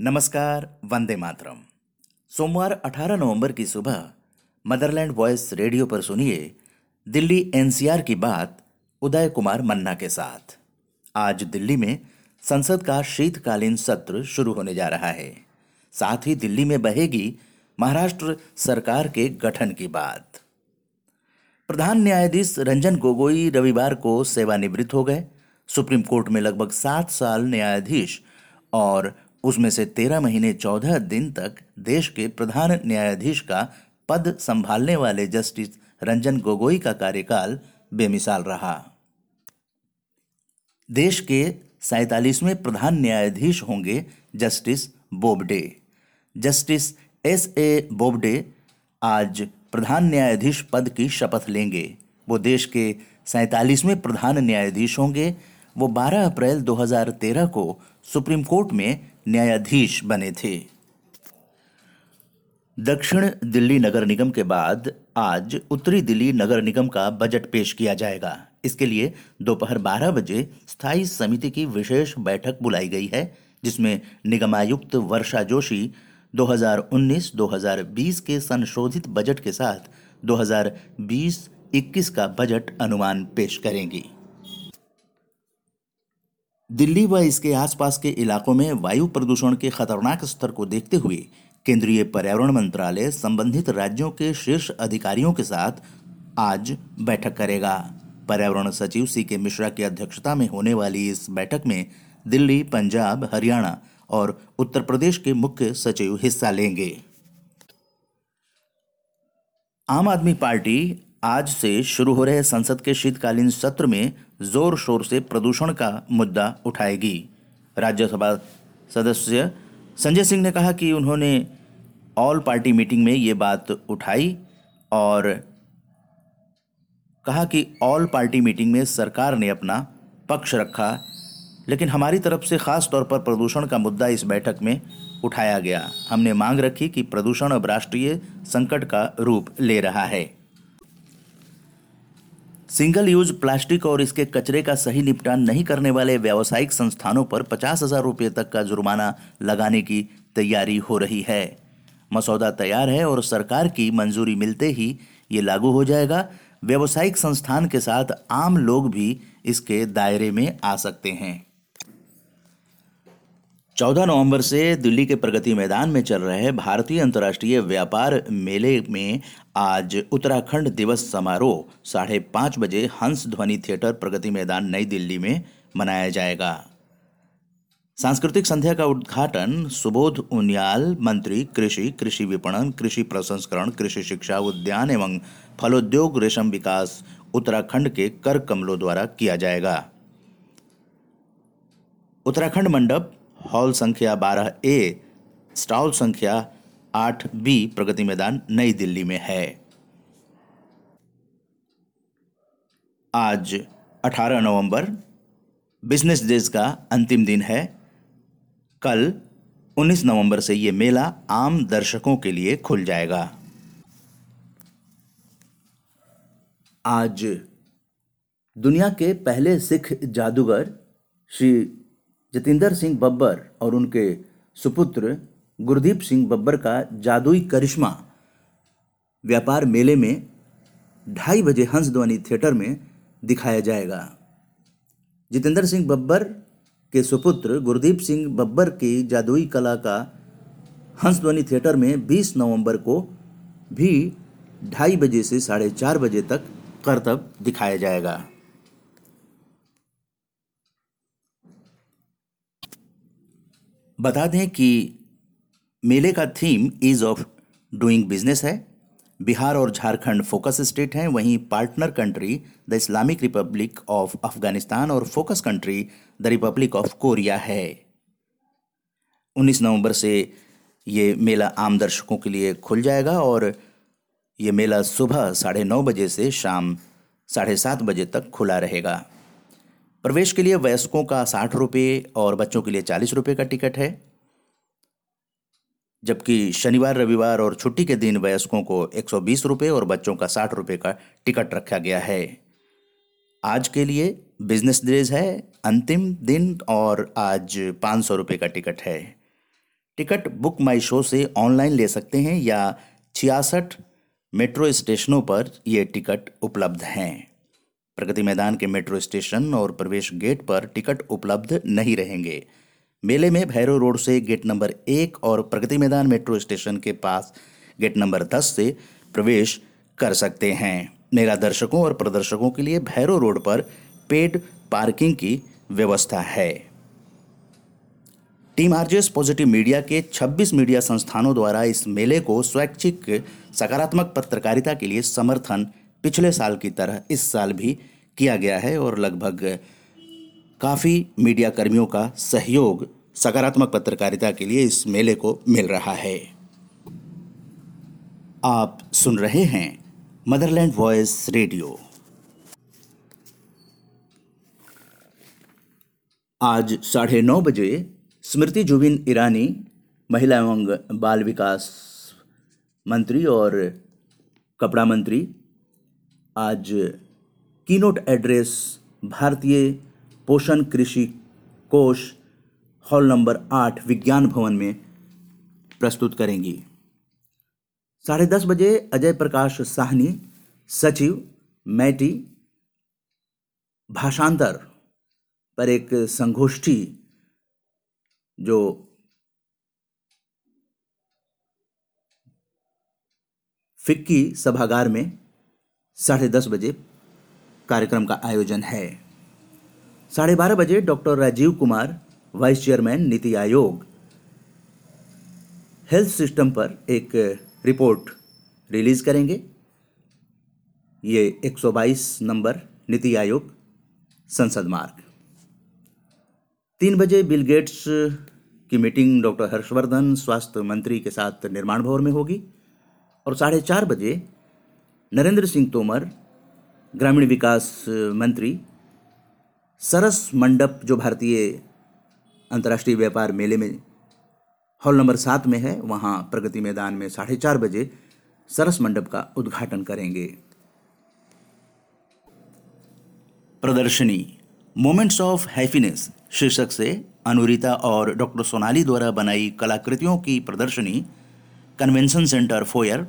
नमस्कार, वंदे मातरम। सोमवार 18 नवंबर की सुबह मदरलैंड वॉइस रेडियो पर सुनिए दिल्ली एनसीआर की बात उदय कुमार मन्ना के साथ। आज दिल्ली में संसद का शीतकालीन सत्र शुरू होने जा रहा है। साथ ही दिल्ली में बहेगी महाराष्ट्र सरकार के गठन की बात। प्रधान न्यायाधीश रंजन गोगोई रविवार को सेवानिवृत्त हो गए। सुप्रीम कोर्ट में लगभग सात साल न्यायाधीश और उसमें से तेरह महीने चौदह दिन तक देश के प्रधान न्यायाधीश का पद संभालने वाले जस्टिस रंजन गोगोई का कार्यकाल बेमिसाल रहा। देश के सैतालीसवें प्रधान न्यायाधीश होंगे justice Bobde. Justice S A Bobde आज प्रधान न्यायाधीश पद की शपथ लेंगे। वो देश के सैतालीसवें प्रधान न्यायाधीश होंगे। वो 12 अप्रैल 2013 को सुप्रीम कोर्ट में न्यायाधीश बने थे। दक्षिण दिल्ली नगर निगम के बाद आज उत्तरी दिल्ली नगर निगम का बजट पेश किया जाएगा। इसके लिए दोपहर 12 बजे स्थायी समिति की विशेष बैठक बुलाई गई है, जिसमें निगमायुक्त वर्षा जोशी 2019-2020 के संशोधित बजट के साथ 2020-21 का बजट अनुमान पेश करेंगी। दिल्ली व इसके आसपास के इलाकों में वायु प्रदूषण के खतरनाक स्तर को देखते हुए केंद्रीय पर्यावरण मंत्रालय संबंधित राज्यों के शीर्ष अधिकारियों के साथ आज बैठक करेगा। पर्यावरण सचिव सी के मिश्रा की अध्यक्षता में होने वाली इस बैठक में दिल्ली, पंजाब, हरियाणा और उत्तर प्रदेश के मुख्य सचिव हिस्सा लेंगे। आम आदमी पार्टी आज से शुरू हो रहे संसद के शीतकालीन सत्र में ज़ोर शोर से प्रदूषण का मुद्दा उठाएगी। राज्यसभा सदस्य संजय सिंह ने कहा कि उन्होंने ऑल पार्टी मीटिंग में ये बात उठाई और कहा कि ऑल पार्टी मीटिंग में सरकार ने अपना पक्ष रखा, लेकिन हमारी तरफ़ से खास तौर पर प्रदूषण का मुद्दा इस बैठक में उठाया गया। हमने मांग रखी कि प्रदूषण अब राष्ट्रीय संकट का रूप ले रहा है। सिंगल यूज़ प्लास्टिक और इसके कचरे का सही निपटान नहीं करने वाले व्यावसायिक संस्थानों पर पचास हज़ार रुपये तक का जुर्माना लगाने की तैयारी हो रही है। मसौदा तैयार है और सरकार की मंजूरी मिलते ही ये लागू हो जाएगा। व्यावसायिक संस्थान के साथ आम लोग भी इसके दायरे में आ सकते हैं। चौदह नवंबर से दिल्ली के प्रगति मैदान में चल रहे भारतीय अंतर्राष्ट्रीय व्यापार मेले में आज उत्तराखंड दिवस समारोह। साढ़े पाँच बजे हंस ध्वनि थिएटर प्रगति मैदान नई दिल्ली में मनाया जाएगा। सांस्कृतिक संध्या का उद्घाटन सुबोध उनियाल, मंत्री कृषि कृषि विपणन, कृषि प्रसंस्करण, कृषि शिक्षा, उद्यान एवं फलोद्योग, रेशम विकास, उत्तराखंड के कर कमलों द्वारा किया जाएगा। उत्तराखंड मंडप हॉल संख्या बारह ए, स्टॉल संख्या आठ बी प्रगति मैदान नई दिल्ली में है। आज 18 नवंबर, बिज़नेस डेज़ का अंतिम दिन है। कल 19 नवंबर से ये मेला आम दर्शकों के लिए खुल जाएगा। आज दुनिया के पहले सिख जादूगर श्री जतिंदर सिंह बब्बर और उनके सुपुत्र गुरदीप सिंह बब्बर का जादुई करिश्मा व्यापार मेले में ढाई बजे हंस ध्वनि थिएटर में दिखाया जाएगा। जितेंद्र सिंह बब्बर के सुपुत्र गुरदीप सिंह बब्बर की जादुई कला का हंस ध्वनि थिएटर में 20 नवंबर को भी ढाई बजे से साढ़े चार बजे तक करतब दिखाया जाएगा। बता दें कि मेले का theme ease of doing business है। बिहार और झारखंड फोकस स्टेट हैं। वहीं partner country the Islamic Republic of Afghanistan और focus country the Republic of Korea है। 19 नवंबर से ये मेला आम दर्शकों के लिए खुल जाएगा और ये मेला सुबह साढ़े नौ बजे से शाम साढ़े सात बजे तक खुला रहेगा। प्रवेश के लिए वयस्कों का साठ रुपये और बच्चों के लिए चालीस रुपये का टिकट है, जबकि शनिवार, रविवार और छुट्टी के दिन वयस्कों को एक सौ बीस रुपये और बच्चों का साठ रुपये का टिकट रखा गया है। आज के लिए बिज़नेस डेज़ है, अंतिम दिन और आज पाँच सौ रुपये का टिकट है। टिकट बुक माई शो से ऑनलाइन ले सकते हैं या छियासठ मेट्रो स्टेशनों पर ये टिकट उपलब्ध हैं। प्रगति मैदान के मेट्रो स्टेशन और प्रवेश गेट पर टिकट उपलब्ध नहीं रहेंगे। मेले में भैरव रोड से गेट नंबर एक और प्रगति मैदान मेट्रो स्टेशन के पास गेट नंबर दस से प्रवेश कर सकते हैं। मेला दर्शकों और प्रदर्शकों के लिए भैरव रोड पर पेड पार्किंग की व्यवस्था है। टीम आरजेएस पॉजिटिव मीडिया के 26 मीडिया संस्थानों द्वारा इस मेले को स्वैच्छिक सकारात्मक पत्रकारिता के लिए समर्थन पिछले साल की तरह इस साल भी किया गया है और लगभग काफ़ी मीडिया कर्मियों का सहयोग सकारात्मक पत्रकारिता के लिए इस मेले को मिल रहा है। आप सुन रहे हैं मदरलैंड वॉइस रेडियो। आज साढ़े नौ बजे स्मृति जुबिन ईरानी, महिला एवं बाल विकास मंत्री और कपड़ा मंत्री आज कीनोट एड्रेस भारतीय पोषण कृषि कोष हॉल नंबर आठ विज्ञान भवन में प्रस्तुत करेंगी। साढ़े दस बजे अजय प्रकाश साहनी, सचिव मैटी भाषांतर पर एक संगोष्ठी जो फिक्की सभागार में साढ़े दस बजे कार्यक्रम का आयोजन है। साढ़े बारह बजे doctor Rajiv Kumar, vice chairman NITI Aayog, health system पर एक रिपोर्ट रिलीज़ करेंगे। ये 122 नंबर नीति आयोग, संसद मार्ग। तीन बजे बिल गेट्स की मीटिंग डॉक्टर हर्षवर्धन, स्वास्थ्य मंत्री के साथ निर्माण भवन में होगी और साढ़े चार बजे नरेंद्र सिंह तोमर, ग्रामीण विकास मंत्री, सरस मंडप जो भारतीय अंतर्राष्ट्रीय व्यापार मेले में हॉल नंबर सात में है, वहाँ प्रगति मैदान में साढ़े चार बजे सरस मंडप का उद्घाटन करेंगे। प्रदर्शनी मोमेंट्स ऑफ़ हैप्पीनेस शीर्षक से अनुरिता और डॉक्टर सोनाली द्वारा बनाई कलाकृतियों की प्रदर्शनी convention centre foyer,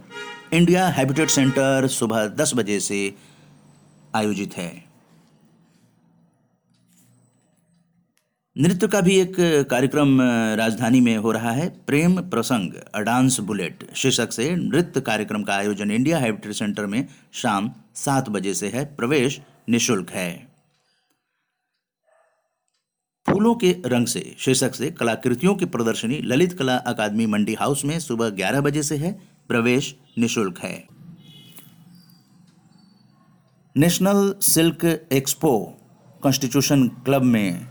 India habitat centre सुबह दस बजे से आयोजित है। नृत्य का भी एक कार्यक्रम राजधानी में हो रहा है। प्रेम प्रसंग डांस बुलेट, शीर्षक से नृत्य कार्यक्रम का आयोजन इंडिया हैबिटेट सेंटर में शाम सात बजे से है। प्रवेश निशुल्क है। फूलों के रंग से, शीर्षक से कलाकृतियों की प्रदर्शनी ललित कला अकादमी मंडी हाउस में सुबह ग्यारह बजे से है। प्रवेश निशुल्क है। National silk expo constitution club में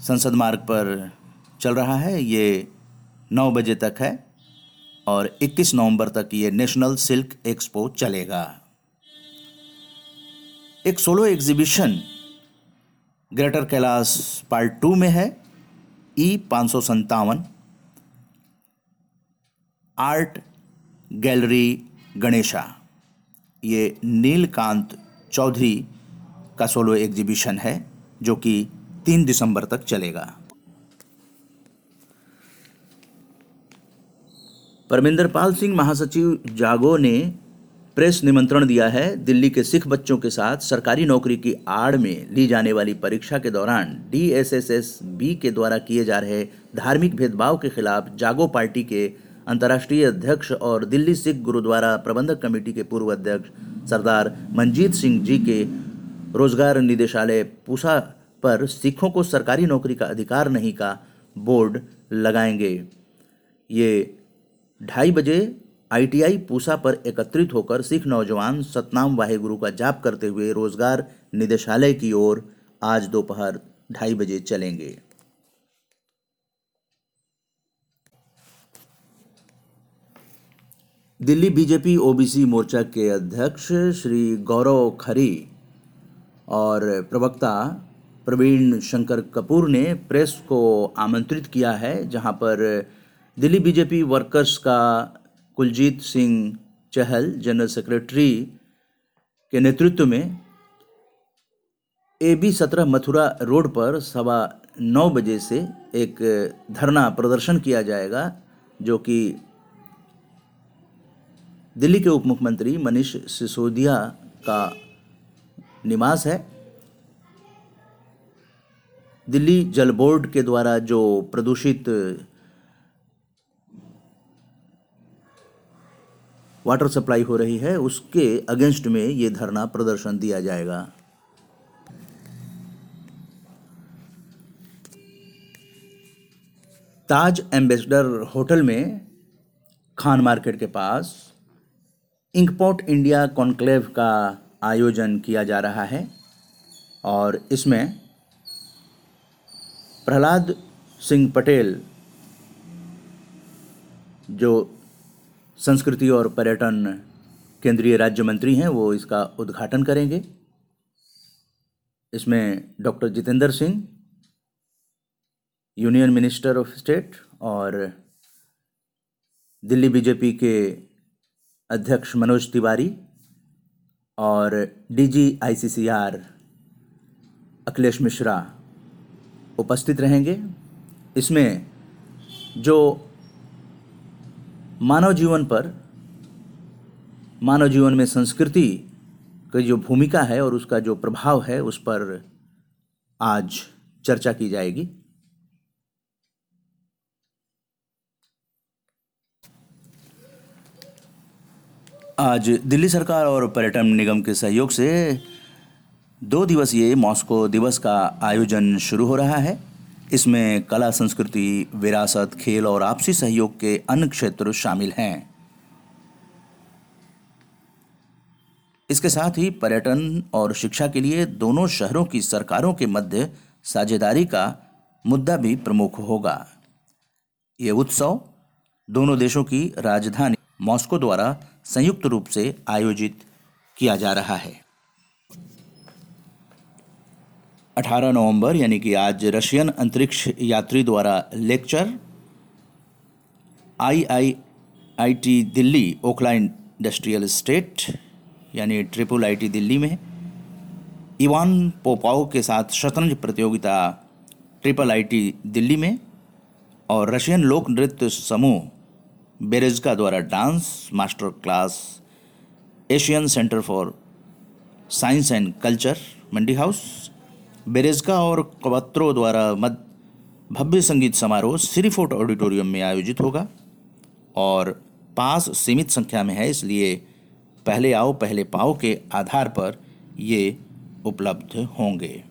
संसद मार्ग पर चल रहा है। ये नौ बजे तक है और 21 नवंबर तक ये नेशनल सिल्क एक्सपो चलेगा। एक solo exhibition greater Kailash part two में है, ई पाँच सौ संतावन आर्ट गैलरी गणेशा। ये नीलकांत चौधरी का सोलो एग्जीबिशन है, जो कि तीन दिसंबर तक चलेगा। परमिंदर पाल सिंह महासचिव जागो ने प्रेस निमंत्रण दिया है दिल्ली के सिख बच्चों के साथ सरकारी नौकरी की आड़ में ली जाने वाली परीक्षा के दौरान बी के द्वारा किए जा रहे धार्मिक भेदभाव के खिलाफ जागो पार्टी के अंतर्राष्ट्रीय अध्यक्ष और दिल्ली सिख गुरुद्वारा प्रबंधक कमेटी के पूर्व अध्यक्ष सरदार मंजीत सिंह जी के रोज़गार निदेशालय पूसा पर सिखों को सरकारी नौकरी का अधिकार नहीं का बोर्ड लगाएँगे। ये ढाई बजे आईटीआई पूसा पर एकत्रित होकर सिख नौजवान सतनाम वाहेगुरु का जाप करते हुए रोज़गार निदेशालय की ओर आज दोपहर ढाई बजे चलेंगे। दिल्ली बीजेपी ओबीसी मोर्चा के अध्यक्ष श्री गौरव खरी और प्रवक्ता प्रवीण शंकर कपूर ने प्रेस को आमंत्रित किया है, जहाँ पर दिल्ली बीजेपी वर्कर्स का कुलजीत सिंह चहल जनरल सेक्रेटरी के नेतृत्व में ए बी सत्रह मथुरा रोड पर सवा नौ बजे से एक धरना प्रदर्शन किया जाएगा, जो कि दिल्ली के उप मुख्यमंत्री मनीष सिसोदिया का निवास है। दिल्ली जल बोर्ड के द्वारा जो प्रदूषित वाटर सप्लाई हो रही है, उसके अगेंस्ट में ये धरना प्रदर्शन दिया जाएगा। ताज एम्बेसडर होटल में खान मार्केट के पास इंकपॉट इंडिया कॉन्क्लेव का आयोजन किया जा रहा है और इसमें प्रहलाद सिंह पटेल, जो संस्कृति और पर्यटन केंद्रीय राज्य मंत्री हैं, वो इसका उद्घाटन करेंगे। इसमें doctor Jitendra Singh, union minister of state और दिल्ली बीजेपी के अध्यक्ष मनोज तिवारी और डीजी आईसीसीआर अखिलेश मिश्रा उपस्थित रहेंगे। इसमें जो मानव जीवन पर मानव जीवन में संस्कृति की जो भूमिका है और उसका जो प्रभाव है, उस पर आज चर्चा की जाएगी। आज दिल्ली सरकार और पर्यटन निगम के सहयोग से दो दिवसीय मॉस्को दिवस का आयोजन शुरू हो रहा है। इसमें कला, संस्कृति, विरासत, खेल और आपसी सहयोग के अन्य क्षेत्र शामिल हैं। इसके साथ ही पर्यटन और शिक्षा के लिए दोनों शहरों की सरकारों के मध्य साझेदारी का मुद्दा भी प्रमुख होगा। ये उत्सव दोनों देशों की राजधानी मॉस्को द्वारा संयुक्त रूप से आयोजित किया जा रहा है। 18 नवंबर, यानी कि आज रशियन अंतरिक्ष यात्री द्वारा lecture I I I T Delhi Okhla industrial state, यानी ट्रिपल आई टी दिल्ली में इवान पोपाओ के साथ शतरंज प्रतियोगिता ट्रिपल आई टी दिल्ली में और रशियन लोक नृत्य समूह बेरेजका द्वारा dance master class Asian centre for science and culture, Mandi house Berezka और कवत्रो द्वारा मद भव्य संगीत समारोह सिरीफोर्ट ऑडिटोरियम में आयोजित होगा और पास सीमित संख्या में है, इसलिए पहले आओ, पहले पाओ के आधार पर ये उपलब्ध होंगे।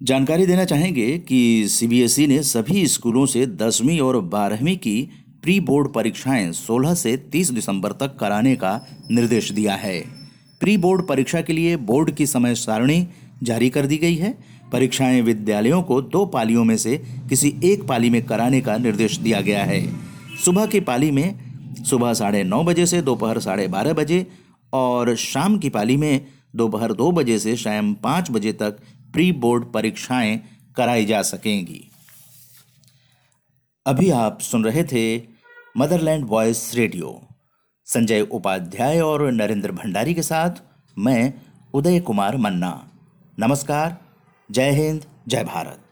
जानकारी देना चाहेंगे कि सीबीएसई ने सभी स्कूलों से दसवीं और बारहवीं की प्री बोर्ड परीक्षाएँ 16 से 30 दिसंबर तक कराने का निर्देश दिया है। प्री बोर्ड परीक्षा के लिए बोर्ड की समय सारणी जारी कर दी गई है। परीक्षाएँ विद्यालयों को दो पालियों में से किसी एक पाली में कराने का निर्देश दिया गया है। सुबह की पाली में सुबह साढ़े नौ बजे से दोपहर साढ़े बारह बजे और शाम की पाली में दोपहर दो बजे से शाम पाँच बजे तक प्री बोर्ड परीक्षाएँ कराई जा सकेंगी। अभी आप सुन रहे थे motherland voice radio. Sanjay Upadhyay और नरेंद्र भंडारी के साथ मैं उदय कुमार मन्ना। नमस्कार, जय हिंद, जय भारत।